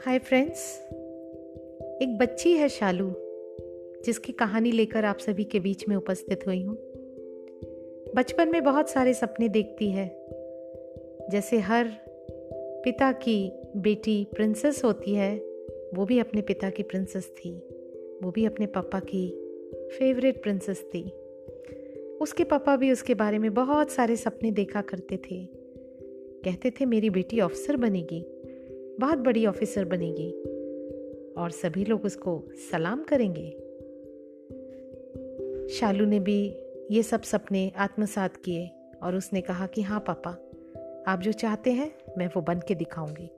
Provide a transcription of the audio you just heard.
Hi friends एक बच्ची है शालू, जिसकी कहानी लेकर आप सभी के बीच में उपस्थित हुई हूँ। बचपन में बहुत सारे सपने देखती है। जैसे हर पिता की बेटी प्रिंसेस होती है, वो भी अपने पिता की प्रिंसेस थी, वो भी अपने पापा की फेवरेट प्रिंसेस थी। उसके पापा भी उसके बारे में बहुत सारे सपने देखा करते थे। कहते थे, मेरी बेटी ऑफिसर बनेगी। बहुत बड़ी ऑफिसर बनेगी और सभी लोग उसको सलाम करेंगे। शालू ने भी ये सब सपने आत्मसात किए और उसने कहा कि हाँ पापा, आप जो चाहते हैं, मैं वो बन के दिखाऊँगी।